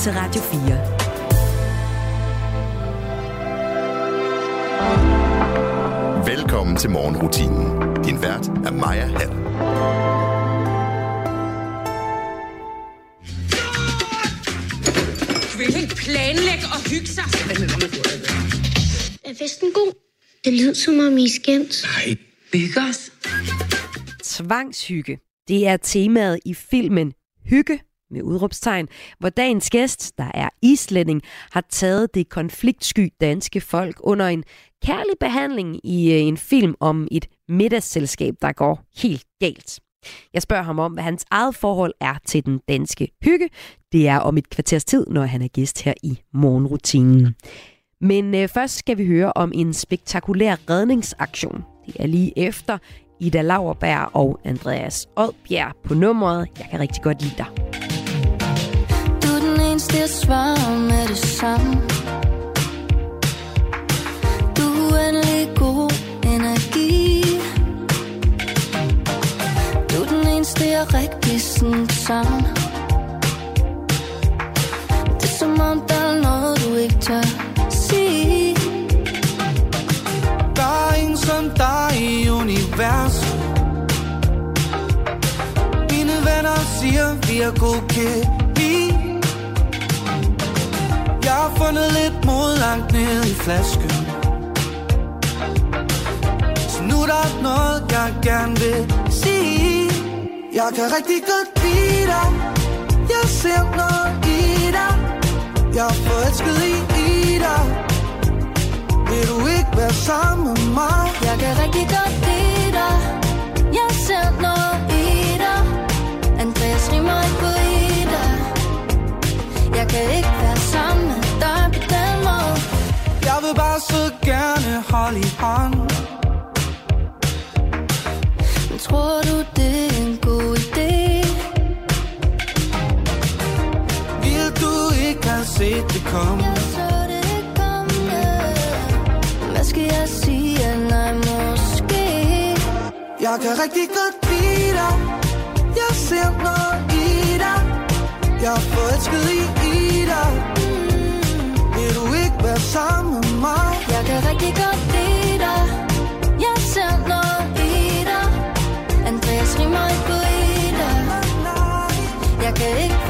til Radio 4. Velkommen til morgenrutinen. Din vært er Maja Hall. Vil planlægge og hygge sig? Er festen god? Det lyder som om I skændt. Nej, hygge os. Tvangshygge. Det er temaet i filmen Hygge med udråbstegn, hvor dagens gæst, der er islænding, har taget det konfliktsky danske folk under en kærlig behandling i øh, en film om et middagsselskab, der går helt galt. Jeg spørger ham om, hvad hans eget forhold er til den danske hygge. Det er om et kvarters tid, når han er gæst her i morgenrutinen. Men øh, først skal vi høre om en spektakulær redningsaktion. Det er lige efter Ida Lauerberg og Andreas Odbjerg på nummeret. Jeg kan rigtig godt lide dig. Du er den eneste, med det samme. Du er endelig god energi. Du er den eneste, jeg rigtig sådan sammen Det er som om, der er noget, du ikke tør sige. Der er ingen som dig i universet Mine venner siger, vi er god kemi jeg har fundet lidt mod langt ned i flasken. Så nu er der noget, jeg gerne vil sige. Jeg kan rigtig godt lide dig. Jeg ser noget i dig. Jeg er forelsket i, i dig. Vil du ikke være sammen med mig? Jeg kan rigtig godt lide dig. Jeg ser noget i dig. Andreas rimer ikke på i dig. Jeg kan ikke være jeg vil bare så gerne holde i hånd tror du det er en god idé? Vil du ikke have set det komme? Jeg så det komme Hvad skal jeg sige? Nej, måske Jeg kan rigtig godt lide dig Jeg ser noget i dig Jeg er forelsket i, dig være sammen med mig? Jeg kan rigtig godt lide dig. Jeg ser noget i dig. Andreas rimer ikke på Ida Jeg kan ikke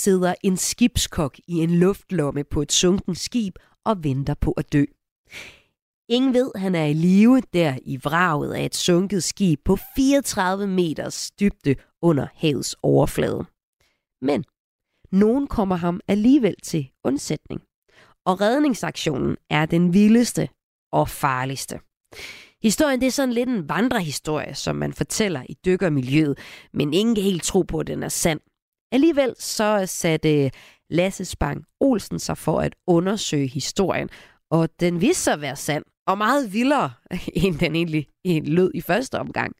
sidder en skibskok i en luftlomme på et sunken skib og venter på at dø. Ingen ved, han er i live der i vraget af et sunket skib på 34 meters dybde under havets overflade. Men nogen kommer ham alligevel til undsætning. Og redningsaktionen er den vildeste og farligste. Historien det er sådan lidt en vandrehistorie, som man fortæller i dykkermiljøet, men ingen kan helt tro på, at den er sand. Alligevel så satte Lasse Spang Olsen sig for at undersøge historien, og den viste sig at være sand, og meget vildere, end den egentlig lød i første omgang.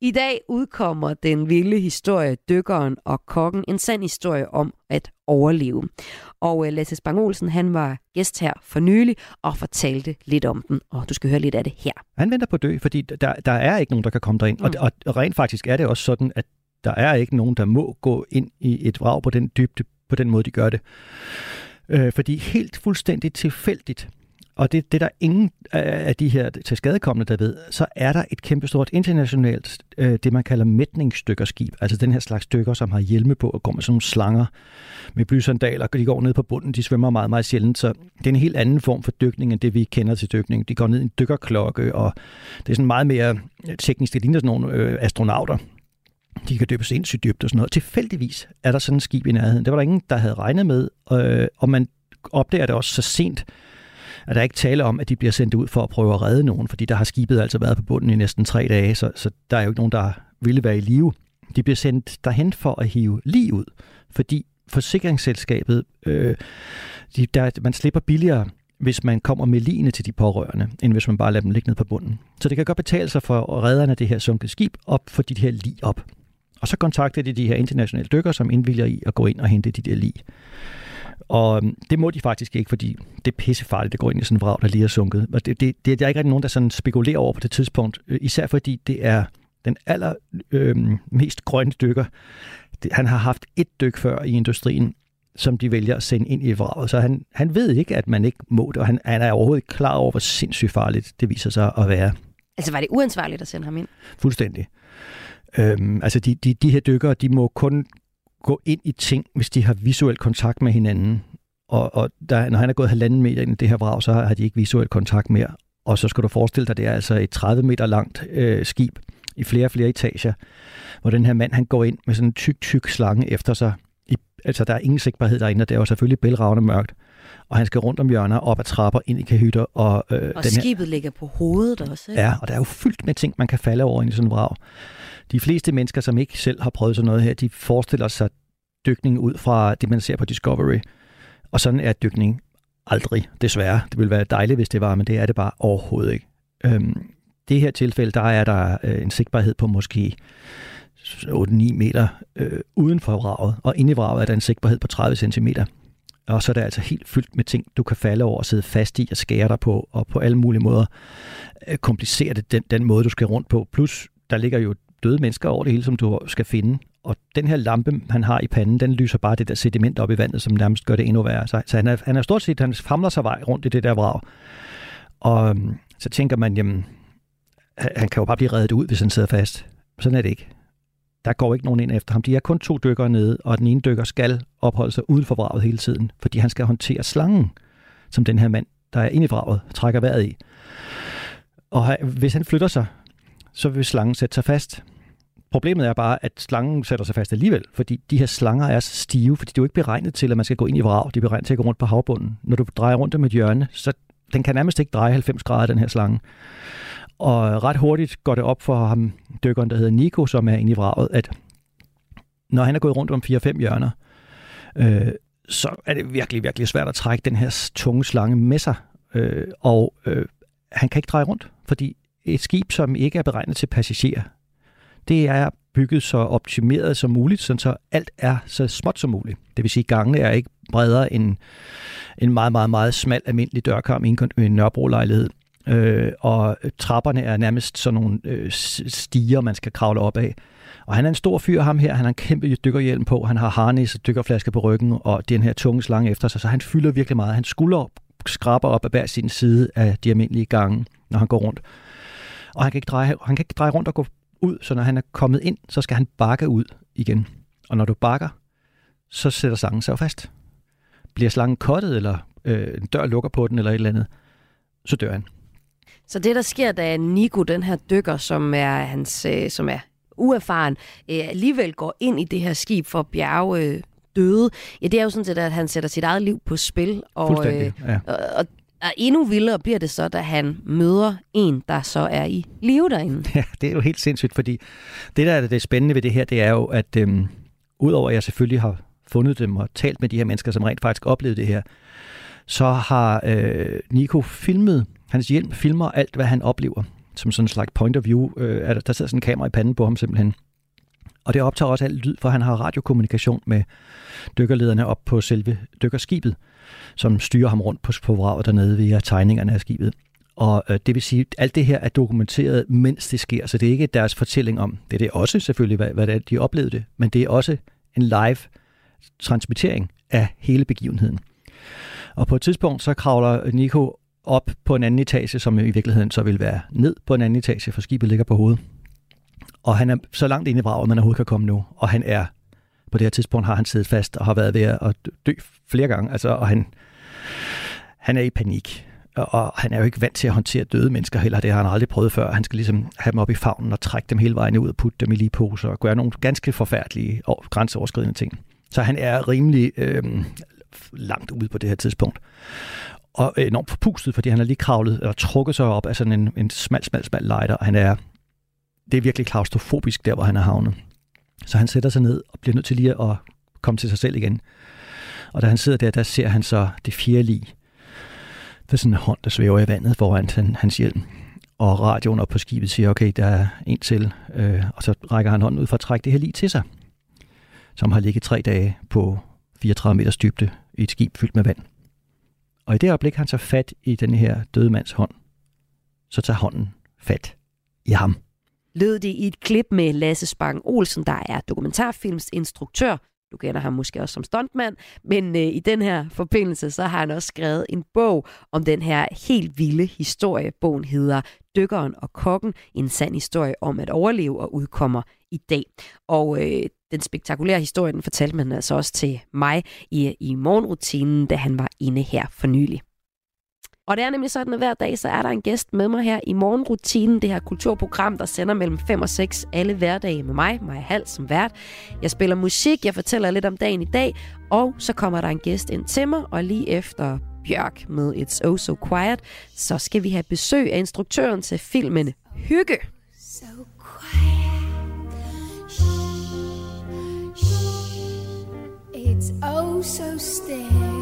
I dag udkommer den vilde historie Dykkeren og Kokken, en sand historie om at overleve. Og øh, Lasse Spang Olsen, han var gæst her for nylig og fortalte lidt om den, og du skal høre lidt af det her. Han venter på dø, fordi der, der er ikke nogen, der kan komme derind. Mm. Og, og rent faktisk er det også sådan, at der er ikke nogen, der må gå ind i et vrag på den dybde, på den måde, de gør det. Øh, fordi helt fuldstændig tilfældigt, og det, det er der ingen af de her til skadekommende, der ved, så er der et kæmpestort internationalt, øh, det man kalder mætningsstykkerskib, altså den her slags stykker, som har hjelme på og går med sådan nogle slanger med blysandaler, og de går ned på bunden, de svømmer meget, meget sjældent, så det er en helt anden form for dykning, end det vi kender til dykning. De går ned i en dykkerklokke, og det er sådan meget mere teknisk, det ligner sådan nogle øh, astronauter, de kan dyppe sindssygt dybt og sådan noget. Tilfældigvis er der sådan et skib i nærheden. Det var der ingen, der havde regnet med, øh, og man opdager det også så sent, at der ikke tale om, at de bliver sendt ud for at prøve at redde nogen, fordi der har skibet altså været på bunden i næsten tre dage, så, så der er jo ikke nogen, der ville være i live. De bliver sendt derhen for at hive lige ud, fordi forsikringsselskabet, øh, de, der, man slipper billigere, hvis man kommer med ligne til de pårørende, end hvis man bare lader dem ligge ned på bunden. Så det kan godt betale sig for redderne af det her sunket skib op for de her lige op. Og så kontakter de de her internationale dykker, som indvilger i at gå ind og hente de der lig. Og øhm, det må de faktisk ikke, fordi det er pissefarligt at gå ind i sådan en vrag, der lige er sunket. Og det, det, det, der er ikke rigtig nogen, der sådan spekulerer over på det tidspunkt. øh, Især fordi det er den aller øh, mest grønne dykker. Han har haft et dyk før i industrien, som de vælger at sende ind i vraget. Så han, han ved ikke, at man ikke må det, og han, han er overhovedet ikke klar over, hvor sindssygt farligt det viser sig at være. Altså var det uansvarligt at sende ham ind? Fuldstændig. Øhm, altså de, de, de her dykkere, de må kun gå ind i ting, hvis de har visuel kontakt med hinanden. Og, og der, når han er gået halvanden meter ind i det her vrag, så har de ikke visuel kontakt mere. Og så skal du forestille dig, det er altså et 30 meter langt øh, skib i flere og flere etager, hvor den her mand han går ind med sådan en tyk, tyk slange efter sig. I, altså der er ingen sigtbarhed derinde, og det er jo selvfølgelig bælragende mørkt. Og han skal rundt om hjørner, op ad trapper, ind i kahytter. Og, øh, Og den her, skibet ligger på hovedet også, ikke? Ja, og der er jo fyldt med ting, man kan falde over ind i sådan en vrag. De fleste mennesker, som ikke selv har prøvet sådan noget her, de forestiller sig dykning ud fra det, man ser på Discovery. Og sådan er dykning aldrig, desværre. Det ville være dejligt, hvis det var, men det er det bare overhovedet ikke. Øhm, det her tilfælde, der er der øh, en sigtbarhed på måske 8-9 meter øh, uden for vraget, og inde i vraget er der en sigtbarhed på 30 cm. Og så er det altså helt fyldt med ting, du kan falde over og sidde fast i og skære dig på, og på alle mulige måder øh, komplicere det den, den måde, du skal rundt på. Plus, der ligger jo døde mennesker over det hele, som du skal finde. Og den her lampe, han har i panden, den lyser bare det der sediment op i vandet, som nærmest gør det endnu værre. Så, så han, er, han er stort set, han famler sig vej rundt i det der vrag. Og øhm, så tænker man, jamen, han kan jo bare blive reddet ud, hvis han sidder fast. Sådan er det ikke. Der går ikke nogen ind efter ham. De er kun to dykkere nede, og den ene dykker skal opholde sig uden for vraget hele tiden, fordi han skal håndtere slangen, som den her mand, der er inde i vraget, trækker vejret i. Og hvis han flytter sig, så vil slangen sætte sig fast. Problemet er bare, at slangen sætter sig fast alligevel, fordi de her slanger er så stive, fordi de er jo ikke beregnet til, at man skal gå ind i vrag. De er beregnet til at gå rundt på havbunden. Når du drejer rundt om et hjørne, så den kan nærmest ikke dreje 90 grader, den her slange. Og ret hurtigt går det op for ham, dykkeren, der hedder Nico, som er inde i vraget, at når han er gået rundt om 4-5 hjørner, øh, så er det virkelig, virkelig svært at trække den her tunge slange med sig. Øh, og øh, han kan ikke dreje rundt, fordi et skib, som ikke er beregnet til passagerer, det er bygget så optimeret som muligt, sådan så alt er så småt som muligt. Det vil sige, at gangene er ikke bredere end en meget, meget, meget smal almindelig dørkarm i en, i en Nørrebro-lejlighed. Øh, og trapperne er nærmest sådan nogle øh, stiger, man skal kravle op af. Og han er en stor fyr, ham her. Han har en kæmpe dykkerhjelm på. Han har harnis og dykkerflaske på ryggen, og den her tunge slange efter sig. Så han fylder virkelig meget. Han skulder skraber op af hver sin side af de almindelige gange, når han går rundt. Og han kan ikke dreje, han kan ikke dreje rundt og gå ud, så når han er kommet ind, så skal han bakke ud igen. Og når du bakker, så sætter slangen sig fast. Bliver slangen kottet, eller øh, en dør lukker på den, eller et eller andet, så dør han. Så det, der sker, da Nico, den her dykker, som er, hans, øh, som er uerfaren, øh, alligevel går ind i det her skib for at bjerge øh, døde, ja, det er jo sådan set, at han sætter sit eget liv på spil. Og, Fuldstændig, ja. og, og, og endnu vildere bliver det så, da han møder en, der så er i live derinde. Ja, det er jo helt sindssygt, fordi det, der er det spændende ved det her, det er jo, at øhm, udover at jeg selvfølgelig har fundet dem og talt med de her mennesker, som rent faktisk oplevede det her, så har øh, Nico filmet, hans hjelm filmer alt, hvad han oplever, som sådan en slags point of view. Øh, er der sidder sådan en kamera i panden på ham simpelthen. Og det optager også alt lyd, for han har radiokommunikation med dykkerlederne op på selve dykkerskibet, som styrer ham rundt på, på vraget dernede via tegningerne af skibet. Og øh, det vil sige, at alt det her er dokumenteret, mens det sker, så det er ikke deres fortælling om, det er det også selvfølgelig, hvad, hvad det er, de oplevede det, men det er også en live transmittering af hele begivenheden. Og på et tidspunkt, så kravler Nico op på en anden etage, som i virkeligheden så vil være ned på en anden etage, for skibet ligger på hovedet. Og han er så langt inde i vraget, man overhovedet kan komme nu. Og han er, på det her tidspunkt har han siddet fast og har været ved at dø flere gange. Altså, og han, han er i panik. Og, og han er jo ikke vant til at håndtere døde mennesker heller. Det har han aldrig prøvet før. Han skal ligesom have dem op i favnen og trække dem hele vejen ud og putte dem i lige poser og gøre nogle ganske forfærdelige og grænseoverskridende ting. Så han er rimelig øh, langt ude på det her tidspunkt. Og øh, enormt forpustet, fordi han har lige kravlet eller trukket sig op af sådan en, en smal, smal, smal lejder. Han er, det er virkelig klaustrofobisk der, hvor han er havnet. Så han sætter sig ned og bliver nødt til lige at komme til sig selv igen. Og da han sidder der, der ser han så det fjerde lig. Det er sådan en hånd, der svæver i vandet foran hans hjelm. Og radioen op på skibet siger, okay, der er en til. Øh, og så rækker han hånden ud for at trække det her lig til sig, som har ligget tre dage på 34 meters dybde i et skib fyldt med vand. Og i det øjeblik, han tager fat i den her døde mands hånd, så tager hånden fat i ham. Lød det i et klip med Lasse Spang Olsen, der er dokumentarfilmsinstruktør. Du kender ham måske også som stuntmand, men øh, i den her forbindelse, så har han også skrevet en bog om den her helt vilde historie. Bogen hedder Dykkeren og Kokken, en sand historie om at overleve og udkommer i dag. Og øh, den spektakulære historie, den fortalte man altså også til mig i, i morgenrutinen, da han var inde her for nylig. Og det er nemlig sådan, at hver dag, så er der en gæst med mig her i morgenrutinen, det her kulturprogram, der sender mellem 5 og 6 alle hverdage med mig, Maja Hall som vært. Jeg spiller musik, jeg fortæller lidt om dagen i dag, og så kommer der en gæst ind til mig, og lige efter Bjørk med It's Oh So Quiet, så skal vi have besøg af instruktøren til filmen Hygge. So quiet. It's oh so still.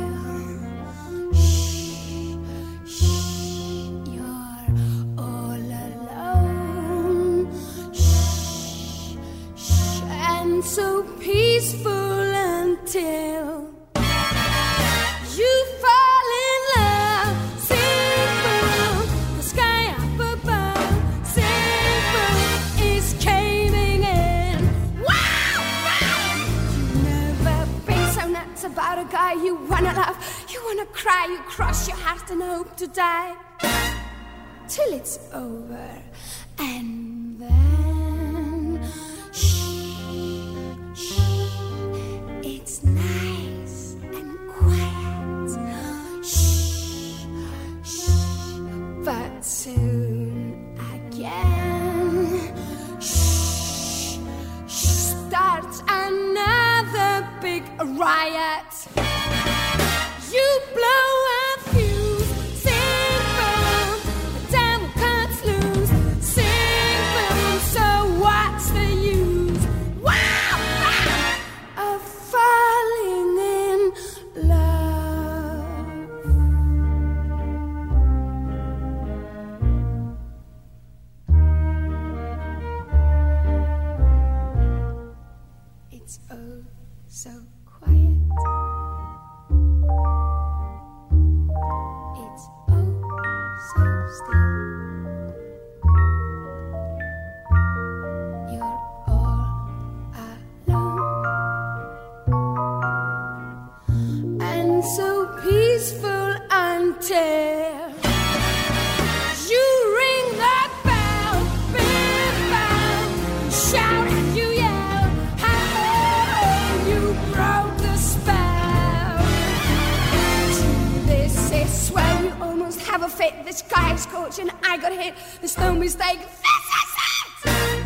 I got hit. There's no mistake. This is it.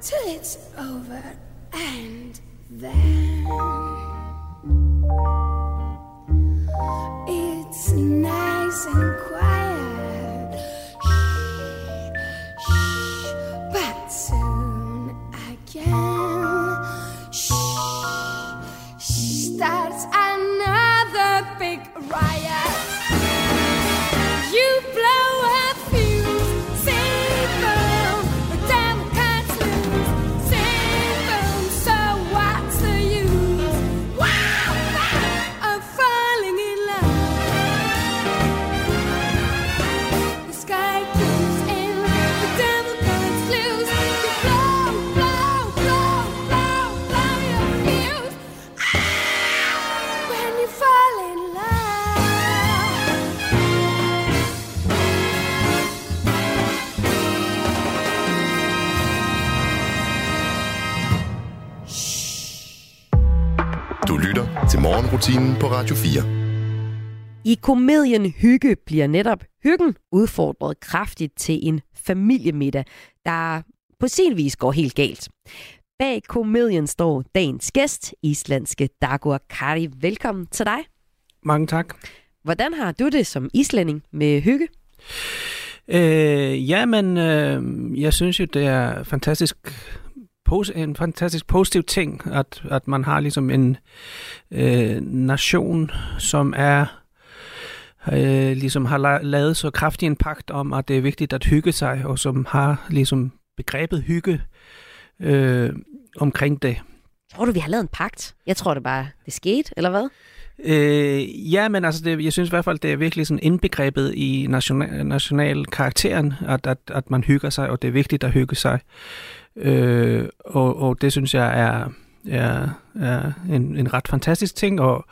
Till it's over and then morgenrutinen på Radio 4. I komedien Hygge bliver netop hyggen udfordret kraftigt til en familiemiddag, der på sin vis går helt galt. Bag komedien står dagens gæst, islandske Dagur Kari. Velkommen til dig. Mange tak. Hvordan har du det som islænding med hygge? Øh, ja, men øh, jeg synes jo, det er fantastisk pos- en fantastisk positiv ting, at, at man har ligesom en øh, nation, som er øh, ligesom har la- lavet så kraftig en pagt om, at det er vigtigt at hygge sig, og som har ligesom begrebet hygge øh, omkring det. Tror du, vi har lavet en pagt? Jeg tror det bare, det skete, eller hvad? Øh, ja, men altså, det, jeg synes i hvert fald, det er virkelig sådan indbegrebet i national, national karakteren, at, at, at man hygger sig, og det er vigtigt at hygge sig. Øh, og, og det synes jeg er, er, er en, en ret fantastisk ting, og,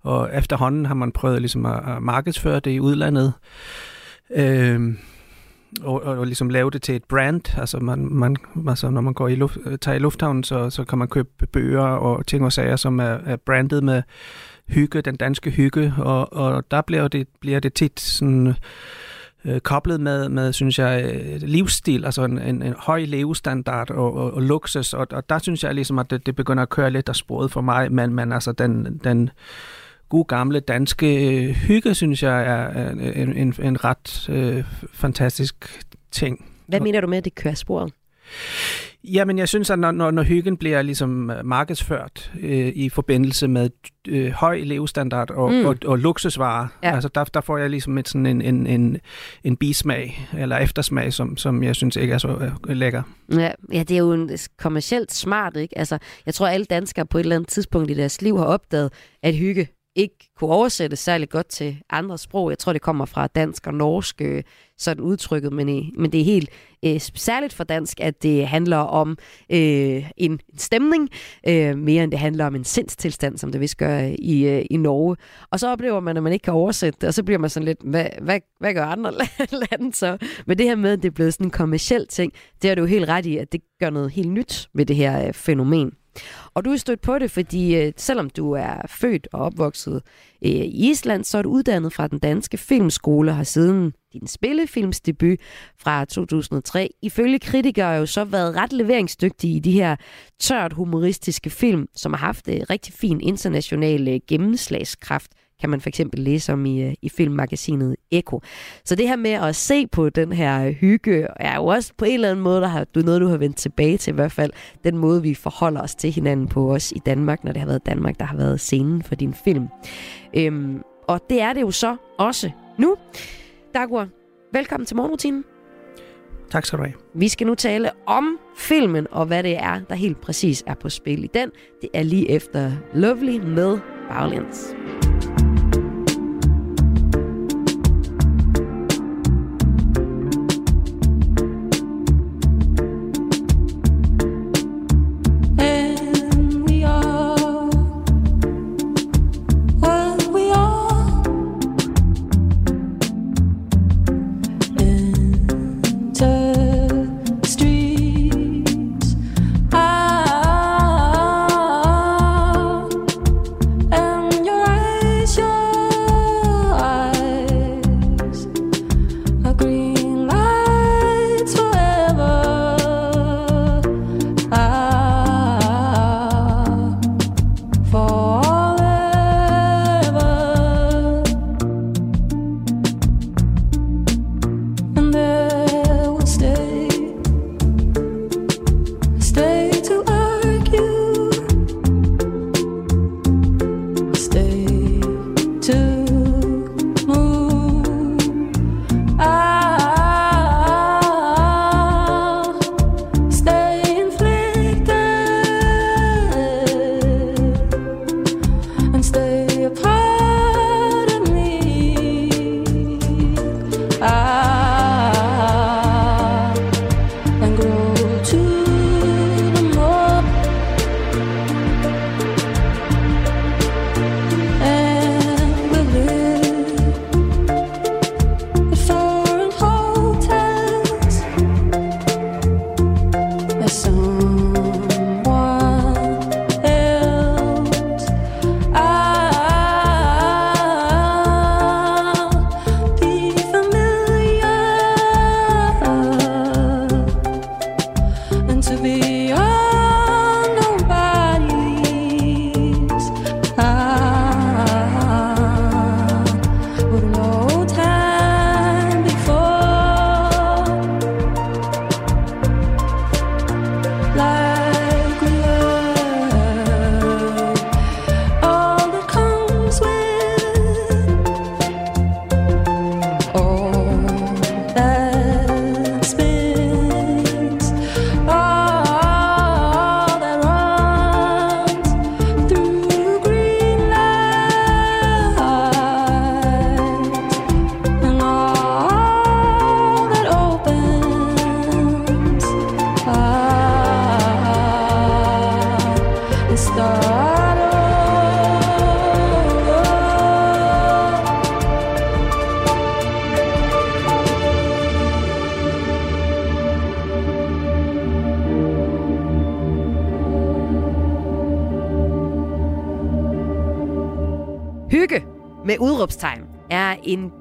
og efterhånden har man prøvet ligesom at, at markedsføre det i udlandet. Øh, og, og, og ligesom lave det til et brand. Altså, man, man, altså når man går i luft, tager i lufthavnen, så, så kan man købe bøger og ting og sager, som er, er brandet med hygge, den danske hygge, og, og der bliver det, bliver det tit sådan øh, koblet med, med, synes jeg, øh, livsstil, altså en, en, en høj levestandard og, og, og luksus, og, og der synes jeg ligesom, at det, det begynder at køre lidt af sporet for mig, men, men altså den, den gode gamle danske øh, hygge, synes jeg, er en, en, en ret øh, fantastisk ting. Hvad mener du med, at det kører sporet? Jamen, jeg synes, at når, når, når hyggen bliver ligesom øh, markedsført øh, i forbindelse med øh, høj levestandard og, Mm. og, og luksusvarer, ja. altså der, der får jeg ligesom et, sådan en, en, en, en bismag eller eftersmag, som, som jeg synes ikke er så øh, lækker. Ja, ja, det er jo en kommercielt smart, ikke? Altså, jeg tror, alle danskere på et eller andet tidspunkt i deres liv har opdaget, at hygge ikke kunne oversætte særlig godt til andre sprog. Jeg tror, det kommer fra dansk og norsk, øh, sådan udtrykket, men, øh, men det er helt øh, særligt for dansk, at det handler om øh, en stemning, øh, mere end det handler om en sindstilstand, som det vist gør øh, i, øh, i Norge. Og så oplever man, at man ikke kan oversætte det, og så bliver man sådan lidt, hvad, hvad, hvad gør andre lande så? Men det her med, at det er blevet sådan en kommersiel ting, det er du helt ret i, at det gør noget helt nyt ved det her øh, fænomen. Og du er stødt på det, fordi øh, selvom du er født og opvokset øh, i Island, så er du uddannet fra den danske filmskole og har siden din spillefilmsdebut fra 2003, ifølge kritikere jo så været ret leveringsdygtig i de her tørt humoristiske film, som har haft øh, rigtig fin international gennemslagskraft kan man for eksempel læse om i, øh, i filmmagasinet Eko. Så det her med at se på den her hygge, er jo også på en eller anden måde, der har, du noget, du har vendt tilbage til i hvert fald, den måde, vi forholder os til hinanden på os i Danmark, når det har været Danmark, der har været scenen for din film. Øhm, og det er det jo så også nu. Dagur, velkommen til morgenrutinen. Tak skal du have. Vi skal nu tale om filmen, og hvad det er, der helt præcis er på spil i den. Det er lige efter Lovely med Baglands.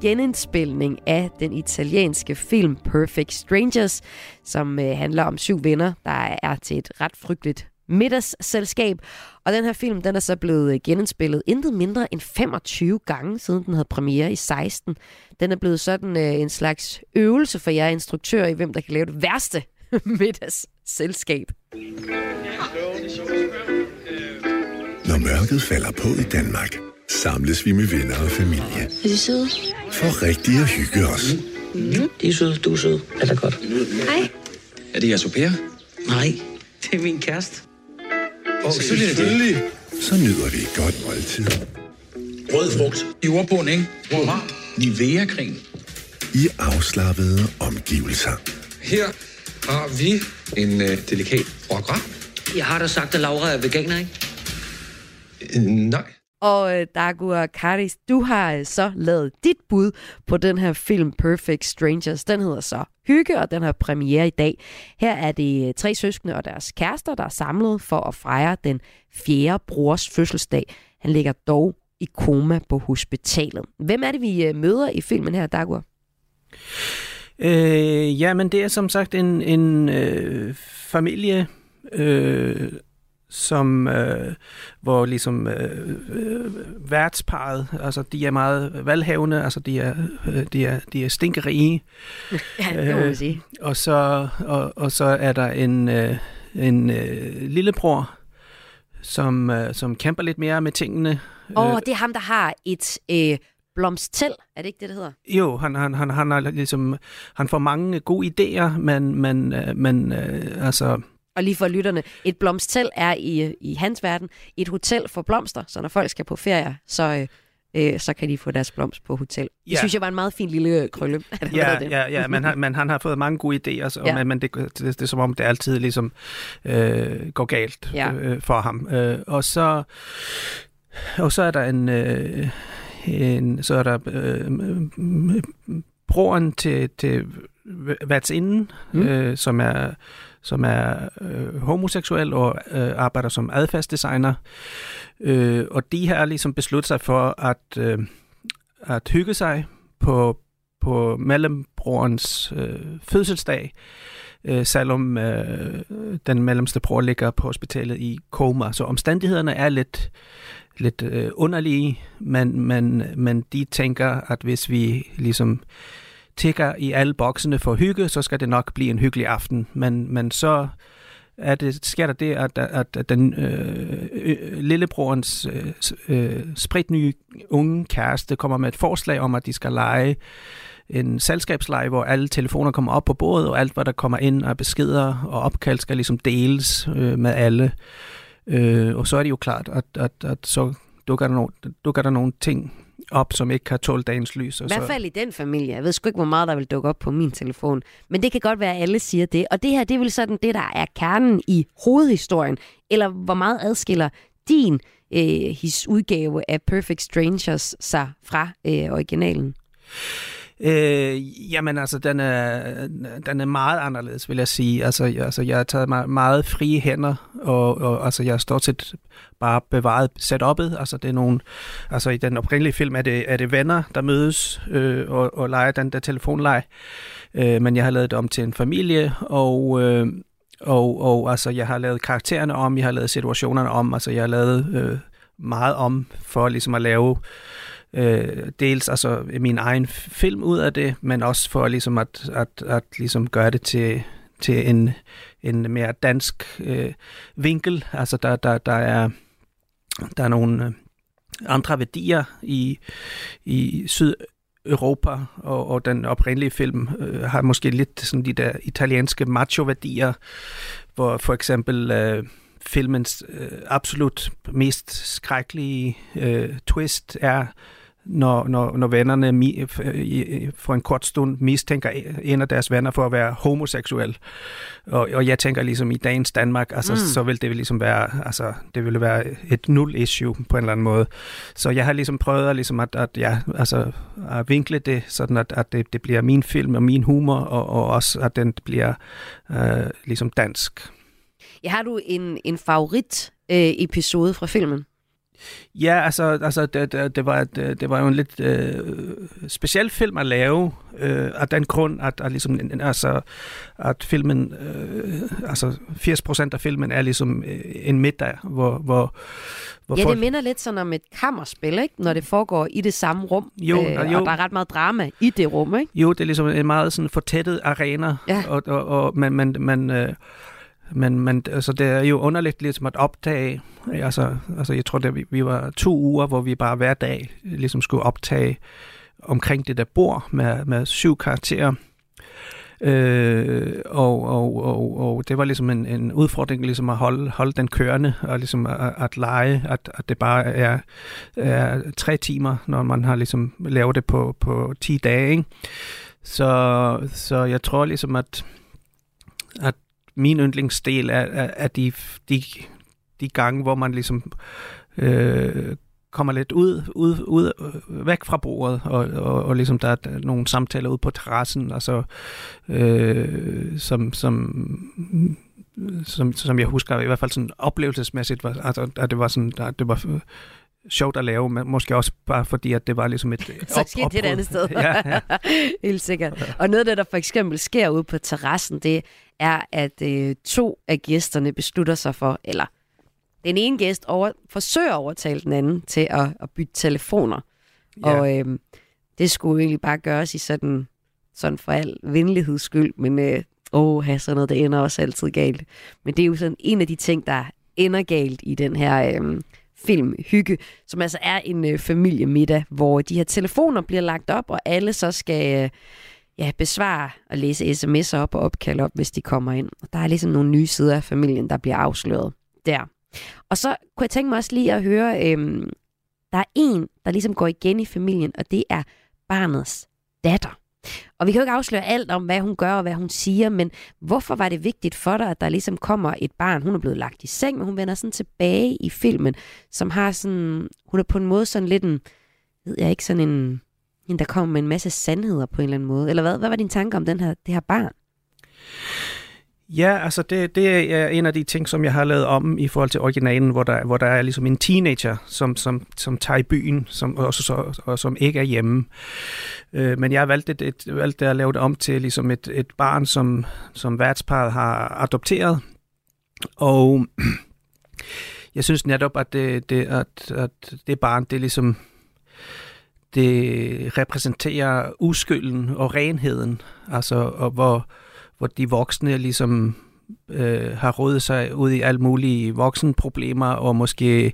Genindspilning af den italienske film Perfect Strangers, som øh, handler om syv venner, der er til et ret frygteligt middagsselskab. Og den her film, den er så blevet øh, genindspillet intet mindre end 25 gange, siden den havde premiere i 16. Den er blevet sådan øh, en slags øvelse for jer instruktører i, hvem der kan lave det værste middagsselskab. Når mørket falder på i Danmark, samles vi med venner og familie. Er de søde? For rigtig at hygge os. Mm, de er søde, du er sød. Er godt. Hej. Er det jeres au pair? Nej, det er min kæreste. Åh, oh, selvfølgelig. Så nyder vi et godt måltid Rød frugt. I ordbogen, ikke? Wow. Nivea-creme. i afslappede omgivelser. Her har vi en uh, delikat gras. Jeg har da sagt, at Laura er veganer, ikke? Uh, nej. Og øh, Dagur Karis, du har øh, så lavet dit bud på den her film Perfect Strangers. Den hedder så Hygge, og den har premiere i dag. Her er det øh, tre søskende og deres kærester, der er samlet for at fejre den fjerde brors fødselsdag. Han ligger dog i koma på hospitalet. Hvem er det, vi øh, møder i filmen her, Dagur? Øh, ja, men det er som sagt en, en øh, familie, øh, som øh, hvor ligesom øh, øh, værtsparet, altså de er meget valghavende, altså de er, øh, de er, de er stinkerige. Ja, det må man sige. Og så, og, og så er der en, øh, en øh, lillebror, som, øh, som kæmper lidt mere med tingene. Åh, oh, det er ham, der har et øh, blomstel. Er det ikke det, det hedder? Jo, han, han, han, han, har ligesom, han får mange gode idéer, men, men, øh, men øh, altså... Og lige for lytterne, et blomstel er i, i hans verden et hotel for blomster, så når folk skal på ferie, så, øh, så kan de få deres blomst på hotel. Det Ja. synes jeg var en meget fin lille krølle. at han Ja, det. ja, ja men, han, men han har fået mange gode idéer, så, Ja. men, men det, det, det er som om, det altid ligesom øh, går galt Ja. øh, for ham. Øh, og så og så er der en, øh, en så er der øh, broren til, til værtsinden, mm. øh, som er som er øh, homoseksuel og øh, arbejder som adfærdsdesigner. Øh, og de har ligesom besluttet sig for at, øh, at hygge sig på, på mellembrorens øh, fødselsdag, øh, selvom øh, den mellemste bror ligger på hospitalet i koma. Så omstændighederne er lidt, lidt øh, underlige, men, men, men de tænker, at hvis vi ligesom tigger i alle boksene for hygge, så skal det nok blive en hyggelig aften. Men, men så er det, sker der det, at, at, at den øh, øh, lillebrorens øh, spritnye unge kæreste kommer med et forslag om, at de skal lege en selskabsleje, hvor alle telefoner kommer op på bordet, og alt, hvad der kommer ind af beskeder og opkald, skal ligesom deles øh, med alle. Øh, og så er det jo klart, at, at, at så dukker der, no, dukker der nogle ting op, som ikke kan tåle dagens lys. Og I hvert fald i den familie. Jeg ved sgu ikke, hvor meget der vil dukke op på min telefon. Men det kan godt være, at alle siger det. Og det her, det er vel sådan det, der er kernen i hovedhistorien. Eller hvor meget adskiller din øh, his udgave af Perfect Strangers sig fra øh, originalen? Øh, jamen altså, den er, den er meget anderledes, vil jeg sige. Altså, jeg, altså, jeg har taget meget, meget frie hænder, og, og altså, jeg har stort set bare bevaret setup'et. Altså, det er nogle, altså, i den oprindelige film er det, er det venner, der mødes øh, og, og leger den der telefonleg. Øh, men jeg har lavet det om til en familie, og... Øh, og, og altså, jeg har lavet karaktererne om, jeg har lavet situationerne om, altså jeg har lavet øh, meget om for ligesom at lave øh, Øh, dels altså øh, min egen film ud af det, men også for ligesom at, at, at ligesom gøre det til, til en, en mere dansk øh, vinkel. Altså der, der, der er der er nogle øh, andre værdier i, i Sydeuropa, og, og den oprindelige film øh, har måske lidt sådan de der italienske macho-værdier, hvor for eksempel øh, filmens øh, absolut mest skrækkelige øh, twist er, når, når, når vennerne mi, øh, for en kort stund mistænker en af deres venner for at være homoseksuel. Og, og jeg tænker ligesom i dagens Danmark, altså, Mm. så vil det ligesom være, altså, det ville være et nul issue på en eller anden måde. Så jeg har ligesom prøvet at, ligesom at, at, ja, altså, at vinkle det, sådan at, at det, det bliver min film og min humor, og, og også at den bliver øh, ligesom dansk. Har du en, en favorit øh, episode fra filmen? Ja, altså, altså det, det, det, var, det, det var jo en lidt øh, speciel film at lave, øh, af den grund, at, at, ligesom, altså, at filmen, øh, altså 80% af filmen er ligesom øh, en middag, hvor, hvor, hvor Ja, folk, det minder lidt sådan om et kammerspil, ikke? når det foregår i det samme rum. Jo, øh, og jo. Og der er ret meget drama i det rum, ikke? Jo, det er ligesom en meget sådan fortættet arena, Ja. og, og, og man, man, man, øh, men, men altså, det er jo underligt ligesom at optage, altså, altså jeg tror, det, vi, vi var to uger, hvor vi bare hver dag ligesom skulle optage omkring det der bord med, med syv karakterer. Øh, og, og, og, og det var ligesom en, en udfordring ligesom at holde, holde den kørende og ligesom at, at lege, at, at det bare er, er tre timer, når man har ligesom lavet det på, på 10 dage. Ikke? Så, så jeg tror ligesom, at, at min yndlingsdel er, er, er de, de, de gange, hvor man ligesom øh, kommer lidt ud, ud, ud øh, væk fra bordet, og, og, og ligesom der er nogle samtaler ude på terrassen, altså, øh, som, som, som, som jeg husker, i hvert fald sådan oplevelsesmæssigt, var, altså, at det var sådan, at det var øh, sjovt at lave, men måske også bare fordi, at det var ligesom et Så skete det et andet sted. ja, ja. Helt sikkert. Og noget af det, der for eksempel sker ude på terrassen, det er, at øh, to af gæsterne beslutter sig for, eller den ene gæst over, forsøger at overtale den anden til at, at bytte telefoner. Ja. Og øh, det skulle egentlig bare gøres i sådan, sådan for al venligheds skyld, men øh, åh, sådan noget, det ender også altid galt. Men det er jo sådan en af de ting, der ender galt i den her øh, film Hygge, som altså er en øh, familiemiddag, hvor de her telefoner bliver lagt op, og alle så skal øh, ja, besvare og læse sms'er op og opkald op, hvis de kommer ind. Og der er ligesom nogle nye sider af familien, der bliver afsløret der. Og så kunne jeg tænke mig også lige at høre, øhm, der er en, der ligesom går igen i familien, og det er barnets datter. Og vi kan jo ikke afsløre alt om, hvad hun gør og hvad hun siger, men hvorfor var det vigtigt for dig, at der ligesom kommer et barn, hun er blevet lagt i seng, men hun vender sådan tilbage i filmen, som har sådan, hun er på en måde sådan lidt en, ved jeg ikke, sådan en, en der kommer med en masse sandheder på en eller anden måde. Eller hvad, hvad var din tanke om den her, det her barn? Ja, altså det, det er en af de ting, som jeg har lavet om i forhold til originalen, hvor der, hvor der er ligesom en teenager, som, som, som tager i byen, som, og, så, og som ikke er hjemme. Øh, men jeg har valgt, et, et, valgt at lave det om til ligesom et, et barn, som, som værtsparet har adopteret. Og jeg synes netop, at det, det, at, at det barn, det ligesom det repræsenterer uskylden og renheden, altså og hvor, hvor de voksne ligesom øh, har rådet sig ud i alle mulige voksenproblemer og måske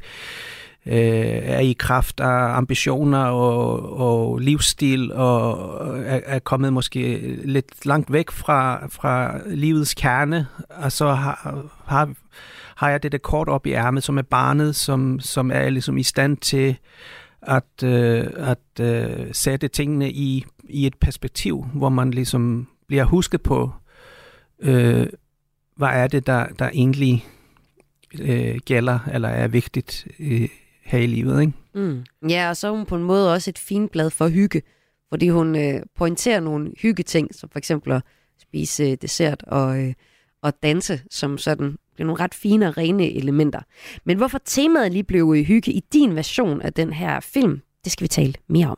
øh, er i kraft af ambitioner og, og livsstil og er, er kommet måske lidt langt væk fra, fra livets kerne, og så har, har, har jeg det der kort op i ærmet, som er barnet, som, som er ligesom i stand til at, øh, at øh, sætte tingene i, i et perspektiv, hvor man ligesom bliver husket på, øh, øh, hvad er det, der, der egentlig øh, gælder, eller er vigtigt øh, her i livet, ikke? Mm. Ja, og så er hun på en måde også et fint blad for hygge, fordi hun øh, pointerer nogle hyggeting, som for eksempel at spise øh, dessert og, øh, og danse, som sådan det er nogle ret fine og rene elementer. Men hvorfor temaet lige blev hygge i din version af den her film, det skal vi tale mere om.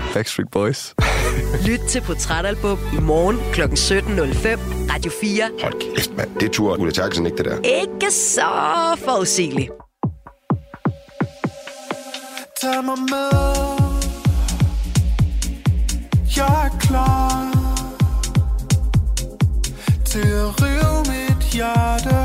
Backstreet Boys. Lyt til Portrætalbum i morgen kl. 17.05. Radio 4. Hold kæft, mand. Det turde Ulla Terkelsen ikke, det der. Ikke så forudsigeligt. Tag mig med Jeg er klar Til at rive mit hjerte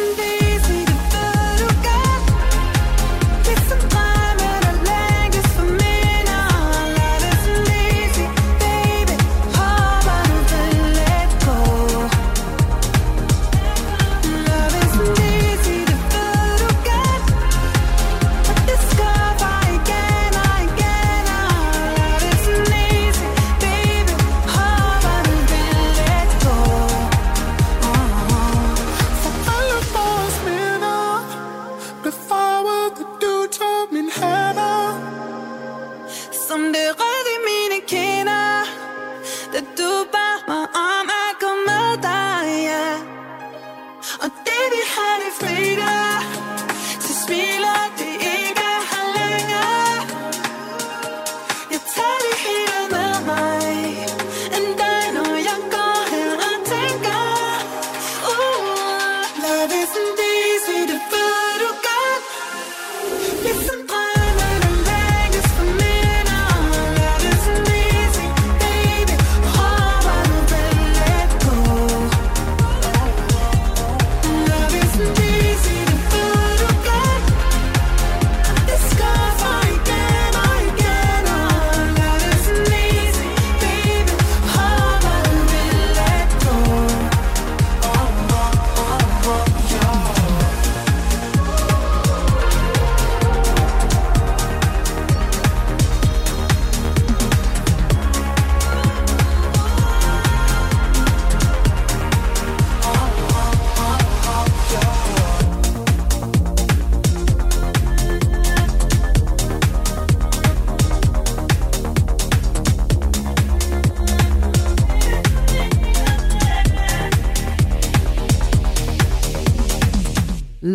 and they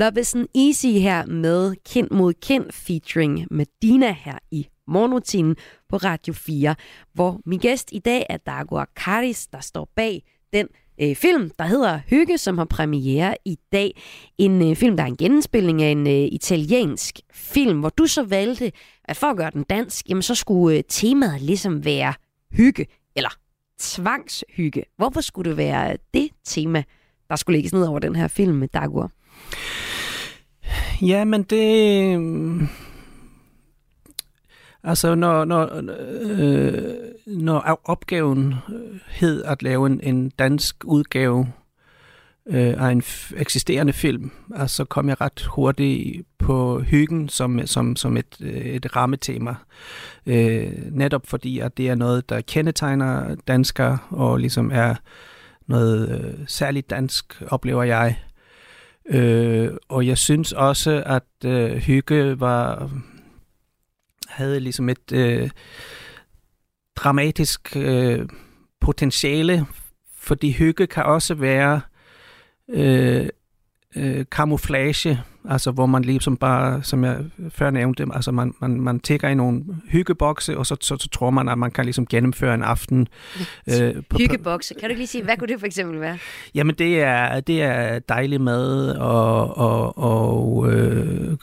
Love Isn't Easy her med Kind mod Kind featuring Medina her i morgenrutinen på Radio 4, hvor min gæst i dag er Dago Akaris, der står bag den øh, film, der hedder Hygge, som har premiere i dag. En øh, film, der er en genspilning af en øh, italiensk film, hvor du så valgte, at for at gøre den dansk, jamen så skulle øh, temaet ligesom være hygge, eller tvangshygge. Hvorfor skulle det være øh, det tema, der skulle lægges ned over den her film med Dagur? Ja, men det... Mm, altså, når, når, øh, når opgaven øh, hed at lave en, en dansk udgave øh, af en eksisterende film, altså kom jeg ret hurtigt på hyggen som, som, som et, øh, et rammetema. Øh, netop fordi, at det er noget, der kendetegner danskere, og ligesom er noget øh, særligt dansk, oplever jeg. Øh, og jeg synes også, at øh, hygge var havde ligesom et øh, dramatisk øh, potentiale, fordi hygge kan også være øh, øh, camouflage, altså hvor man ligesom bare, som jeg før nævnte, altså man, man, man tækker i nogle hyggebokse, og så, så, så tror man, at man kan ligesom gennemføre en aften. Øh, på, hyggebokse, kan du ikke lige sige, hvad kunne det for eksempel være? Jamen det er, det er dejlig mad og, og, og øh,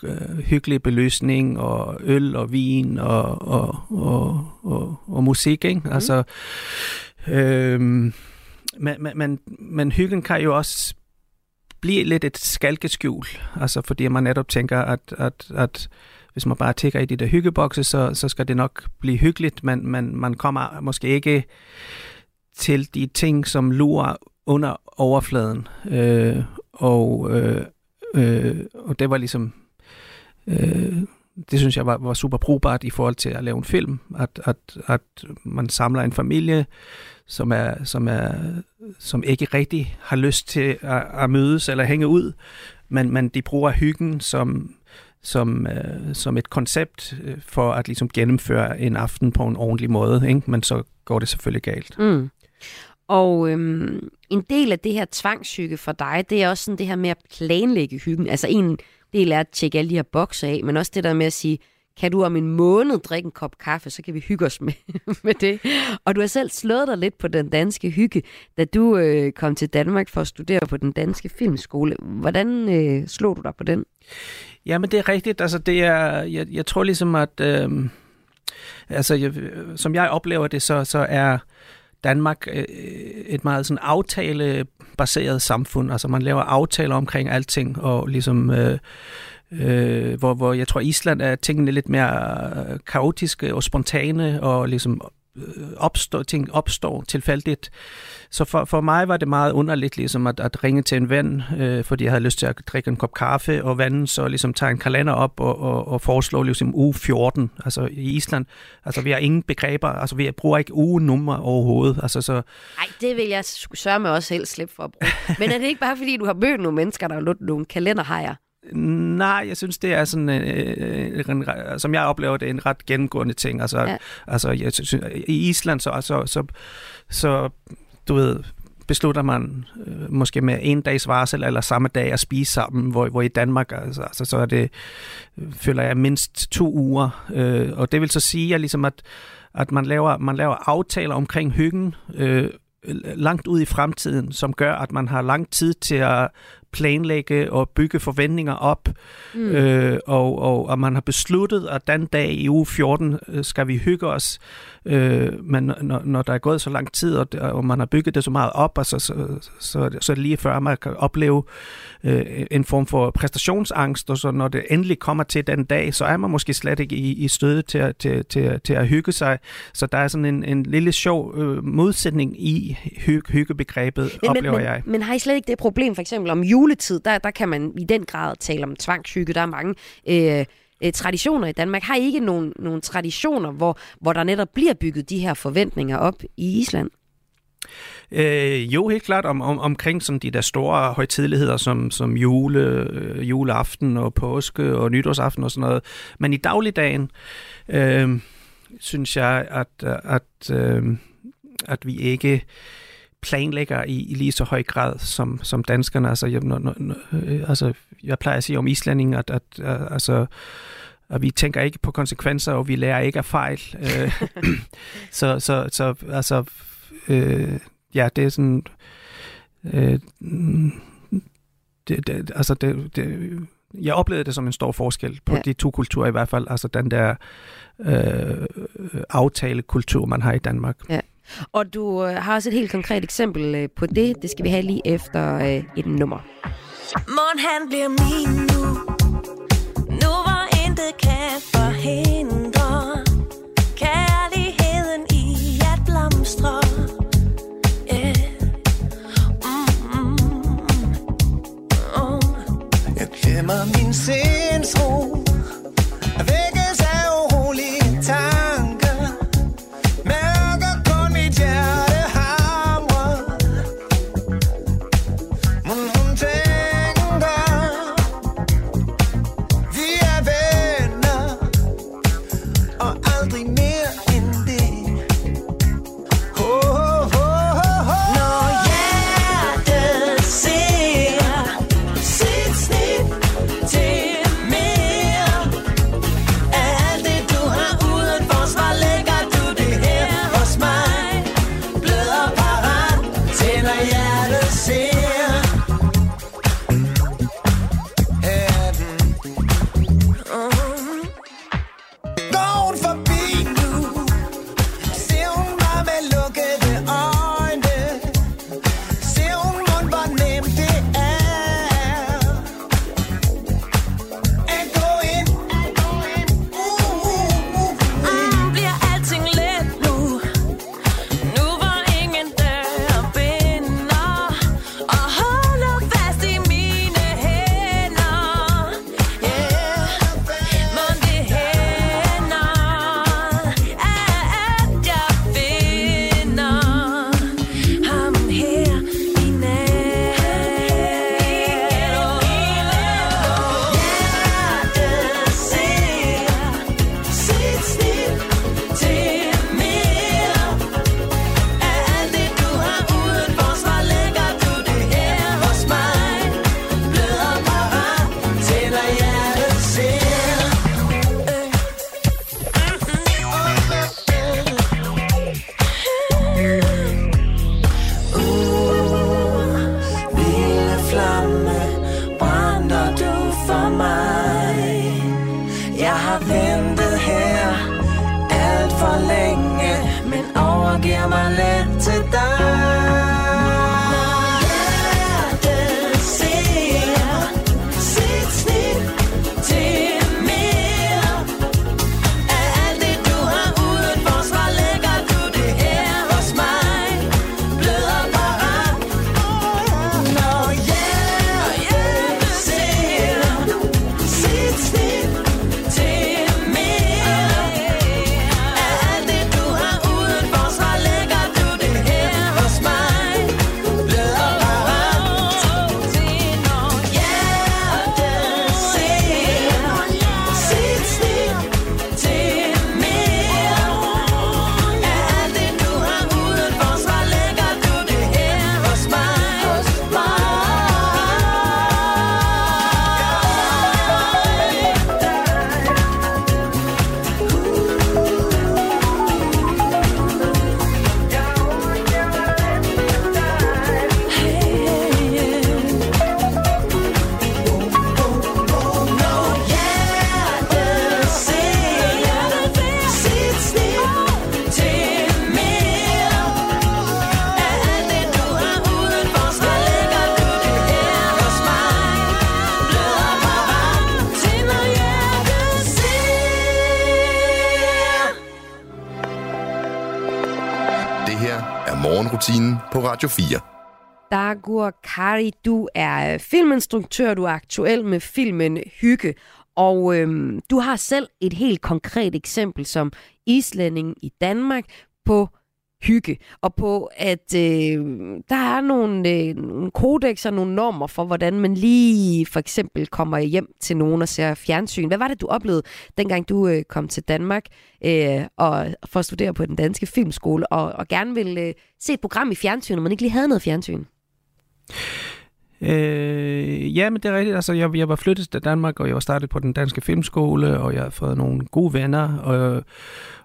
hyggelig beløsning og øl og vin og, og, og, og, og musik, ikke? Mm. Altså, øh, men, men, men hyggen kan jo også bliver lidt et skalkeskjul, altså fordi man netop tænker, at, at, at hvis man bare tigger i de der hyggebokse, så, så skal det nok blive hyggeligt, men, men man kommer måske ikke til de ting, som lurer under overfladen. Øh, og, øh, øh, og det var ligesom... Øh, det synes jeg var, var super brugbart i forhold til at lave en film, at, at, at man samler en familie, som er, som er som ikke rigtig har lyst til at, at mødes eller hænge ud, men, men de bruger hyggen som, som, øh, som et koncept øh, for at ligesom gennemføre en aften på en ordentlig måde, ikke? men så går det selvfølgelig galt. Mm. Og øhm, en del af det her tvangshygge for dig, det er også sådan det her med at planlægge hyggen. Altså en del er at tjekke alle de her bokser af, men også det der med at sige, kan du om en måned drikke en kop kaffe, så kan vi hygge os med, med det. Og du har selv slået dig lidt på den danske hygge, da du øh, kom til Danmark for at studere på den danske filmskole. Hvordan øh, slog du dig på den? Jamen det er rigtigt. Altså det er, jeg, jeg tror ligesom, at øh, altså, jeg, som jeg oplever det, så, så er Danmark øh, et meget sådan aftalebaseret samfund. Altså man laver aftaler omkring alting, og ligesom... Øh, øh, hvor, hvor jeg tror, Island er tingene lidt mere øh, kaotiske og spontane, og ligesom øh, opstår, ting opstår tilfældigt. Så for, for mig var det meget underligt ligesom at, at ringe til en ven, øh, fordi jeg havde lyst til at drikke en kop kaffe, og vennen så ligesom tager en kalender op og, og, og foreslår ligesom uge 14. Altså i Island, altså vi har ingen begreber, altså vi bruger ikke ugenummer overhovedet. Altså, så... Nej, det vil jeg sørge med også helt slippe for at bruge. Men er det ikke bare fordi, du har mødt nogle mennesker, der har nogle kalenderhajer? Nej, jeg synes, det er sådan, øh, en, som jeg oplever det, en ret gennemgående ting. Altså, ja. altså jeg synes, i Island, så, altså, så, så, du ved, beslutter man øh, måske med en dags varsel eller samme dag at spise sammen, hvor, hvor i Danmark, altså, altså, så er det, føler jeg, mindst to uger. Øh, og det vil så sige, at, ligesom at, at man, laver, man laver aftaler omkring hyggen, øh, langt ud i fremtiden, som gør, at man har lang tid til at planlægge og bygge forventninger op, mm. øh, og, og, og man har besluttet, at den dag i uge 14 øh, skal vi hygge os, øh, men når, når der er gået så lang tid, og, og man har bygget det så meget op, altså, så, så, så, så er det lige før, man kan opleve øh, en form for præstationsangst, og så når det endelig kommer til den dag, så er man måske slet ikke i, i støde til, til, til, til at hygge sig. Så der er sådan en, en lille sjov øh, modsætning i hygge, hyggebegrebet, men, oplever men, jeg. Men, men har I slet ikke det problem, for eksempel om juletid, der, der kan man i den grad tale om tvangshygge, der er mange... Øh, øh, traditioner i Danmark. Har I ikke nogen, nogen traditioner, hvor, hvor der netop bliver bygget de her forventninger op i Island? Øh, jo, helt klart om, om, omkring sådan de der store højtideligheder som, som jule, øh, juleaften og påske og nytårsaften og sådan noget. Men i dagligdagen øh, synes jeg, at, at, øh, at vi ikke planlægger i, i lige så høj grad som, som danskerne. Altså jeg, når, når, øh, altså, jeg plejer at sige om islændinge, at, at, at altså, og vi tænker ikke på konsekvenser, og vi lærer ikke af fejl. Øh, så, så, så altså, øh, ja, det er sådan... Øh, det, det, altså, det, det, jeg oplevede det som en stor forskel på ja. de to kulturer i hvert fald. Altså den der øh, aftalekultur, man har i Danmark. Ja. Og du øh, har også et helt konkret eksempel øh, på det. Det skal vi have lige efter øh, et nummer. Morgen han bliver min nu Nu hvor intet kan forhindre Kærligheden i at blomstre yeah. mm, oh. Jeg glemmer min sindsro Radio 4. Dagur Kari, du er øh, filminstruktør, du er aktuel med filmen Hygge, og øhm, du har selv et helt konkret eksempel som islænding i Danmark på hygge, og på, at øh, der er nogle, øh, nogle kodexer, nogle normer for, hvordan man lige for eksempel kommer hjem til nogen og ser fjernsyn. Hvad var det, du oplevede, dengang du øh, kom til Danmark øh, og for at studere på den danske filmskole, og, og gerne ville øh, se et program i fjernsyn, men man ikke lige havde noget fjernsyn? Øh, ja, men det er rigtigt. Altså, jeg, jeg var flyttet til Danmark, og jeg var startet på den danske filmskole, og jeg har fået nogle gode venner, og,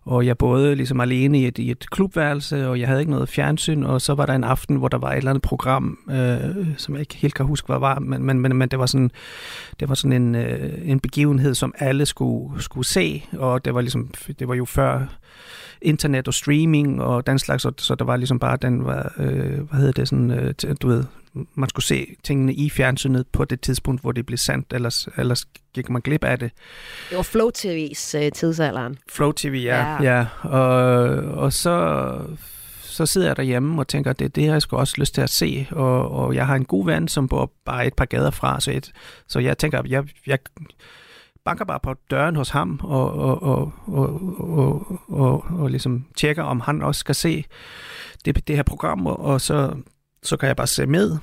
og jeg boede ligesom alene i et, i et klubværelse, og jeg havde ikke noget fjernsyn, og så var der en aften, hvor der var et eller andet program, øh, som jeg ikke helt kan huske, hvad var, men, men, men, men det var sådan, det var sådan en, øh, en begivenhed, som alle skulle, skulle se, og det var ligesom, det var jo før internet og streaming og den slags, så, så der var ligesom bare den, var, øh, hvad hedder det, sådan, øh, du ved, man skulle se tingene i fjernsynet på det tidspunkt, hvor det blev sendt, ellers, ellers gik man glip af det. Det var Flow TV's øh, tidsalderen. Flow TV, ja. ja. ja. Og, og så, så sidder jeg derhjemme og tænker, det det, jeg skal også lyst til at se. Og, og jeg har en god ven, som bor bare et par gader fra, så, et, så jeg tænker, jeg, jeg banker bare på døren hos ham og, og, og, og, og, og, og ligesom tjekker, om han også skal se det, det her program, og, og så så kan jeg bare se med,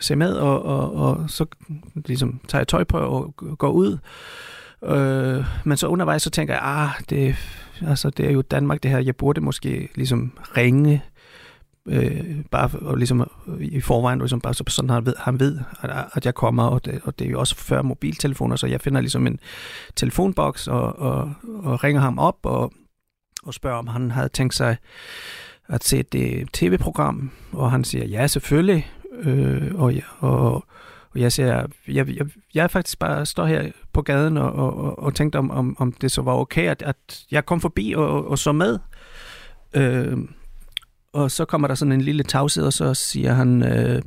se med og, og, og så ligesom tager jeg tøj på og går ud. Øh, men så undervejs så tænker jeg, ah, det, altså, det er jo Danmark det her, jeg burde måske ligesom ringe, øh, bare og ligesom øh, i forvejen, ligesom bare så sådan han ved, han ved at, at jeg kommer, og det, og det er jo også før mobiltelefoner, så jeg finder ligesom en telefonboks og, og, og ringer ham op og, og spørger, om han havde tænkt sig at se det tv-program, og han siger, ja, selvfølgelig, øh, og, og, og jeg siger, jeg, jeg, jeg faktisk bare står her på gaden og, og, og tænkte, om, om, om det så var okay, at, at jeg kom forbi og, og, og så med. Øh, og så kommer der sådan en lille tavshed, og så siger han, øh,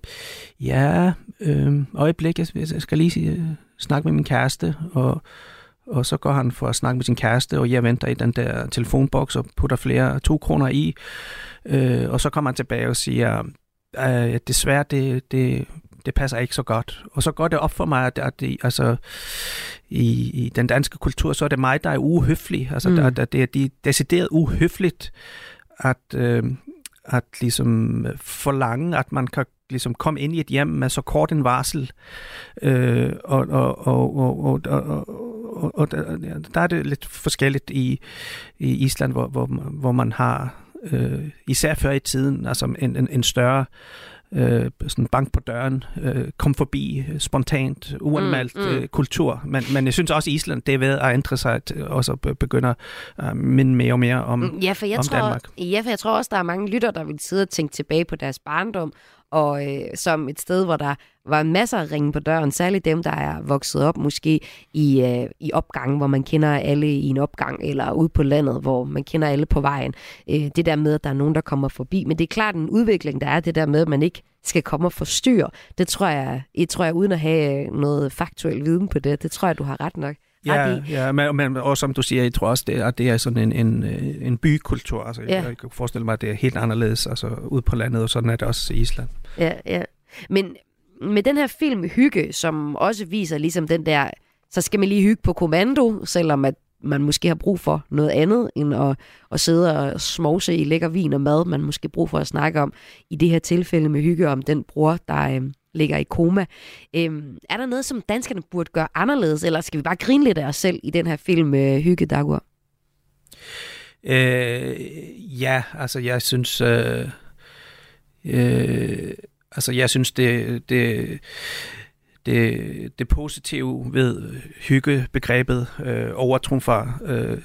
ja, øh, øjeblik, jeg, jeg skal lige sige, snakke med min kæreste, og og så går han for at snakke med sin kæreste, og jeg venter i den der telefonboks og putter flere to kroner i. Øh, og så kommer han tilbage og siger, øh, desværre, det, det, det passer ikke så godt. Og så går det op for mig, at, at det, altså, i, i den danske kultur, så er det mig, der er uhøflig. Altså, mm. der, der, det er de decideret uhøfligt, at, øh, at ligesom forlange, at man kan ligesom kom ind i et hjem med så kort en varsel. Øh, og, og, og, og, og, og, og der, der er det lidt forskelligt i, i Island, hvor, hvor, hvor man har, øh, især før i tiden, altså en, en, en større øh, sådan bank på døren, øh, kom forbi spontant, uanmeldt mm, mm. Øh, kultur. Men, men jeg synes også, at Island det er ved at ændre sig, og så begynder at minde mere og mere om, ja, for jeg om tror, Danmark. Ja, for jeg tror også, der er mange lytter, der vil sidde og tænke tilbage på deres barndom, og øh, som et sted, hvor der var masser af ringe på døren, særligt dem, der er vokset op måske i, øh, i opgangen, hvor man kender alle i en opgang, eller ude på landet, hvor man kender alle på vejen. Øh, det der med, at der er nogen, der kommer forbi. Men det er klart en udvikling, der er det der med, at man ikke skal komme og forstyrre. Det tror jeg, jeg tror jeg uden at have øh, noget faktuel viden på det, det tror jeg, du har ret nok. Ja, ja men, men også som du siger, jeg tror også, det, at det er sådan en, en, en bykultur. Altså, ja. Jeg kan forestille mig, at det er helt anderledes altså, ude på landet, og sådan er det også i Island. Ja, ja. Men med den her film Hygge, som også viser ligesom den der, så skal man lige hygge på kommando, selvom at man måske har brug for noget andet, end at, at sidde og smovse i lækker vin og mad. Man måske brug for at snakke om, i det her tilfælde med hygge, om den bror, der øh, ligger i koma. Øhm, er der noget, som danskerne burde gøre anderledes, eller skal vi bare grine lidt af os selv i den her film øh, Hygge, Dagur? Øh, ja, altså jeg synes... Øh, øh, altså jeg synes, det, det, det, det positive ved øh, hyggebegrebet øh, overtrumfer øh,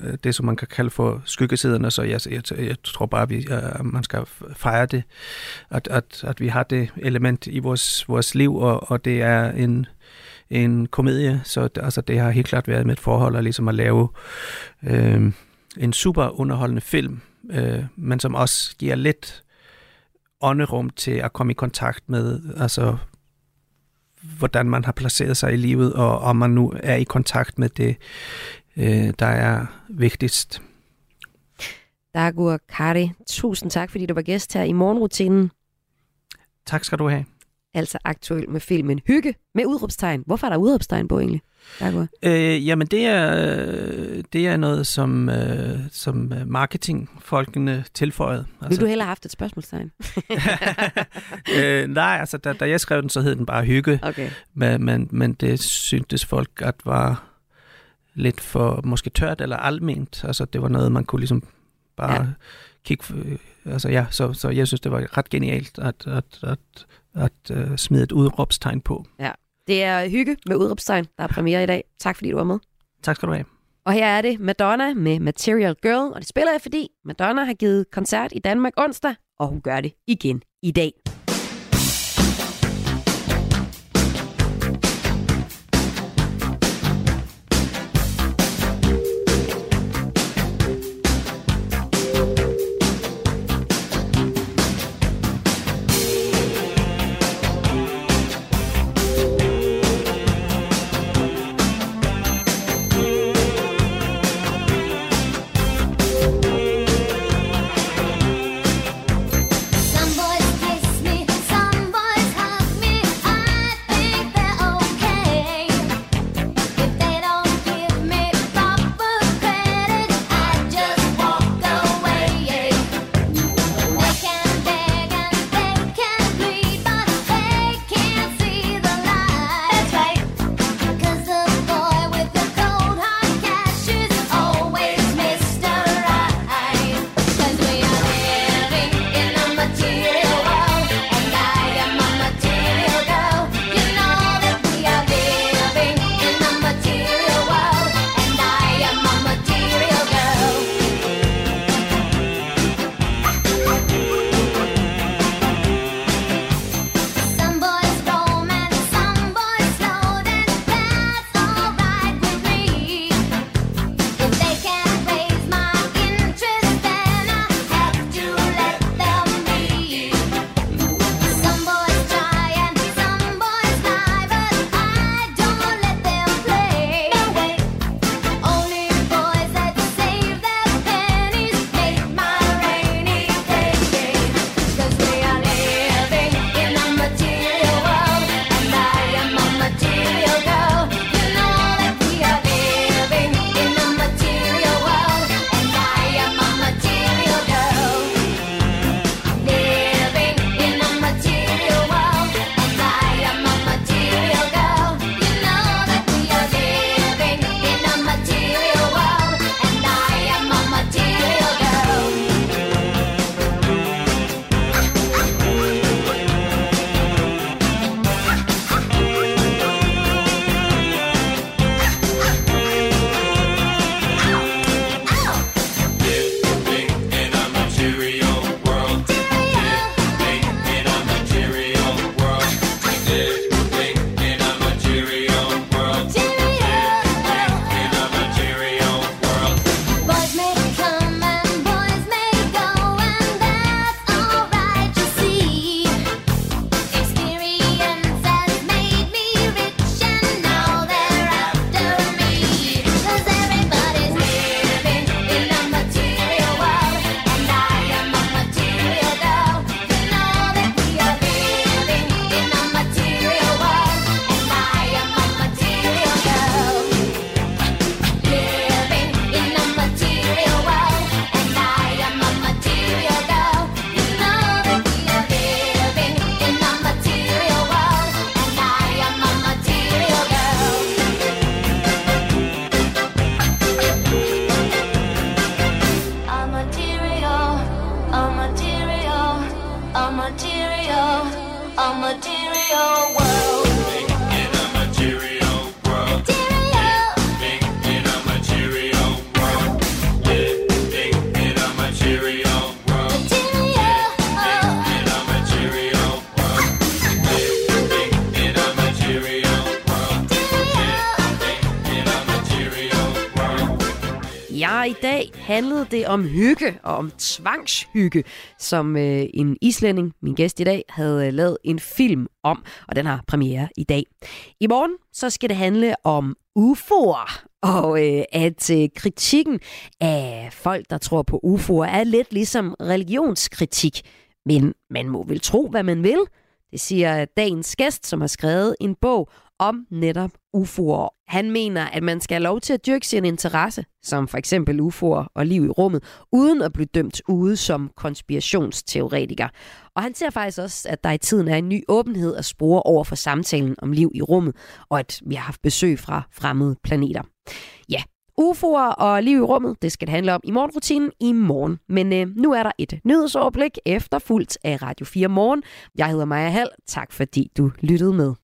øh, det, som man kan kalde for skyggesiderne, så jeg, jeg, jeg tror bare, at vi, at man skal fejre det, at, at, at vi har det element i vores, vores liv, og, og det er en, en komedie, så altså, det har helt klart været med et forhold at, ligesom at lave øh, en super underholdende film, øh, men som også giver lidt ånderum til at komme i kontakt med, altså hvordan man har placeret sig i livet, og om man nu er i kontakt med det, øh, der er vigtigst. Dagur Kari, tusind tak, fordi du var gæst her i morgenrutinen. Tak skal du have. altså aktuel med filmen Hygge med udråbstegn. Hvorfor er der udråbstegn på egentlig? Øh, jamen, det er, øh, det er noget, som, øh, som øh, marketingfolkene tilføjede. Vil du hellere have haft et spørgsmålstegn? øh, nej, altså, da, da jeg skrev den, så hed den bare Hygge. Okay. Men, men, men det syntes folk, at var lidt for måske tørt eller alment. Altså, det var noget, man kunne ligesom bare ja. kigge... øh, Altså, ja, så, så jeg synes, det var ret genialt at, at, at, at, at uh, smide et udråbstegn på. Ja. Det er Hygge med udråbstegn, der er premiere i dag. Tak fordi du var med. Tak skal du have. Og her er det Madonna med Material Girl, og det spiller jeg, fordi Madonna har givet koncert i Danmark onsdag, og hun gør det igen i dag. Handlede det om hygge og om tvangshygge, som øh, en islænding, min gæst i dag, havde øh, lavet en film om, og den har premiere i dag. I morgen så skal det handle om UFO'er, og øh, at øh, kritikken af folk, der tror på UFO'er, er lidt ligesom religionskritik. Men man må vel tro, hvad man vil. Det siger dagens gæst, som har skrevet en bog om netop UFO'er. Han mener, at man skal have lov til at dyrke sin interesse, som for eksempel UFO'er og liv i rummet, uden at blive dømt ude som konspirationsteoretiker. Og han ser faktisk også, at der i tiden er en ny åbenhed at spore over for samtalen om liv i rummet, og at vi har haft besøg fra fremmede planeter. Ja, UFO'er og liv i rummet, det skal det handle om i morgenrutinen i morgen. Men øh, nu er der et nyhedsoverblik efterfulgt af Radio 4 Morgen. Jeg hedder Maja Hall. Tak fordi du lyttede med.